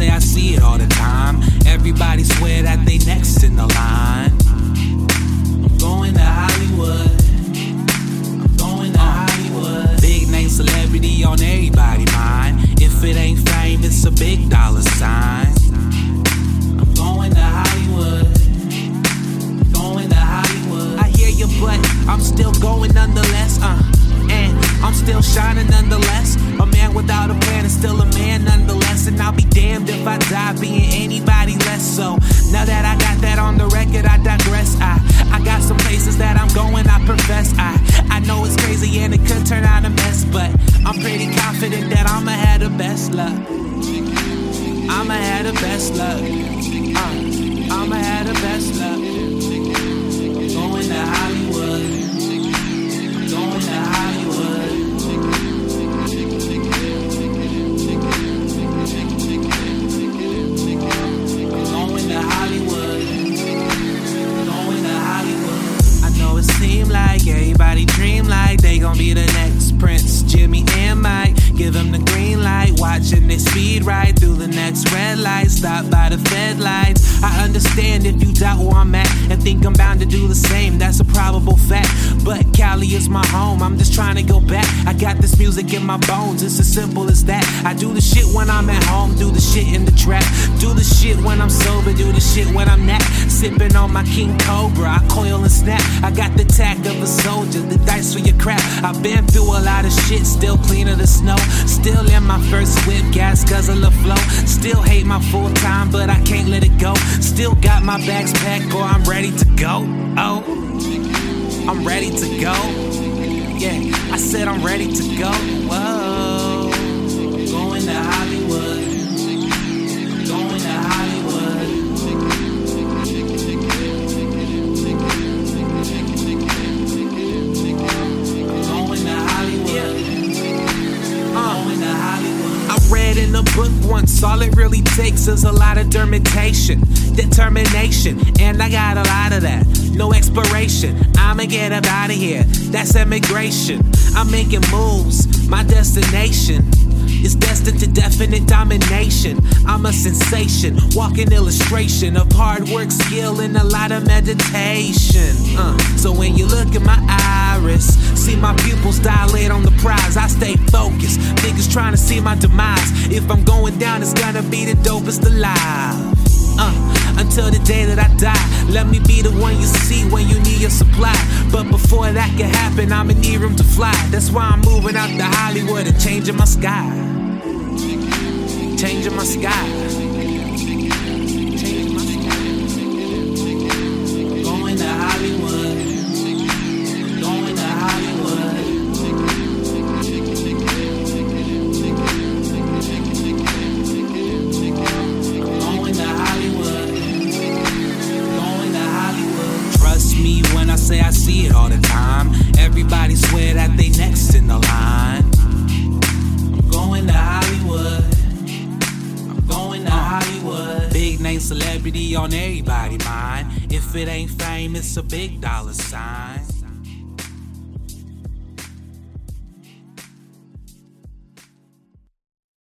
say I see it all the time. Everybody swear that they next in the line. I'm going to Hollywood. I'm going to Hollywood. Big name celebrity on everybody mind. If it ain't fame, it's a big dollar sign. I'm going to Hollywood. Going to Hollywood. I hear you, but I'm still going nonetheless. Uh. I'm still shining nonetheless. A man without a plan is still a man nonetheless. And I'll be damned if I die being anybody less. So now that I got that on the record, I digress. I I got some places that I'm going, I profess. I I know it's crazy and it could turn out a mess, but I'm pretty confident that I'ma have the best luck. I'ma have the best luck. Uh, be the next Prince, Jimmy and Mike. Give them the green light, watching they speed right through the next red light. Stop by the Fed lights. I understand if you doubt where I'm at and think I'm bound to do the same. That's a probable fact. But Cali is my home. I'm just trying to go back. I got this music in my bones. It's as simple as that. I do the shit when I'm at home. Do the shit in the trap. Do the shit when I'm sober. Do the shit when I'm not. Sipping on my King Cobra. I coil and snap. I got the tack of a soldier. The dice for your crap. I've been through a lot of shit. Still cleaner the snow. Still in my first whip. Gas guzzle flow. Still hate my full time, but I can't let it go. Still got my bags packed or I'm ready to go. Oh, I'm ready to go. Yeah, I said I'm ready to go. Whoa, going to Hollywood. Going to Hollywood. Going to Hollywood. Going to Hollywood. I read in a book once, all it really takes is a lot of dermitation, determination, and I got a lot of that. No expiration, I'ma get up out of here. That's immigration. I'm making moves, my destination is destined to definite domination. I'm a sensation, walking illustration of hard work, skill, and a lot of meditation. Uh, so when you look at my iris, see my pupils dilate on the prize. I stay focused. Niggas trying to see my demise. If I'm going down, it's gonna be the dopest alive. Uh, until the day that I die, let me be the one you see when you need your supply. But before that can happen, I'ma need room to fly. That's why I'm moving out to Hollywood and changing my sky. Changing my sky. Me when I say I see it all the time. Everybody swear that they next in the line. I'm going to Hollywood. I'm going to Hollywood. Big name celebrity on everybody mind. If it ain't fame, it's a big dollar sign.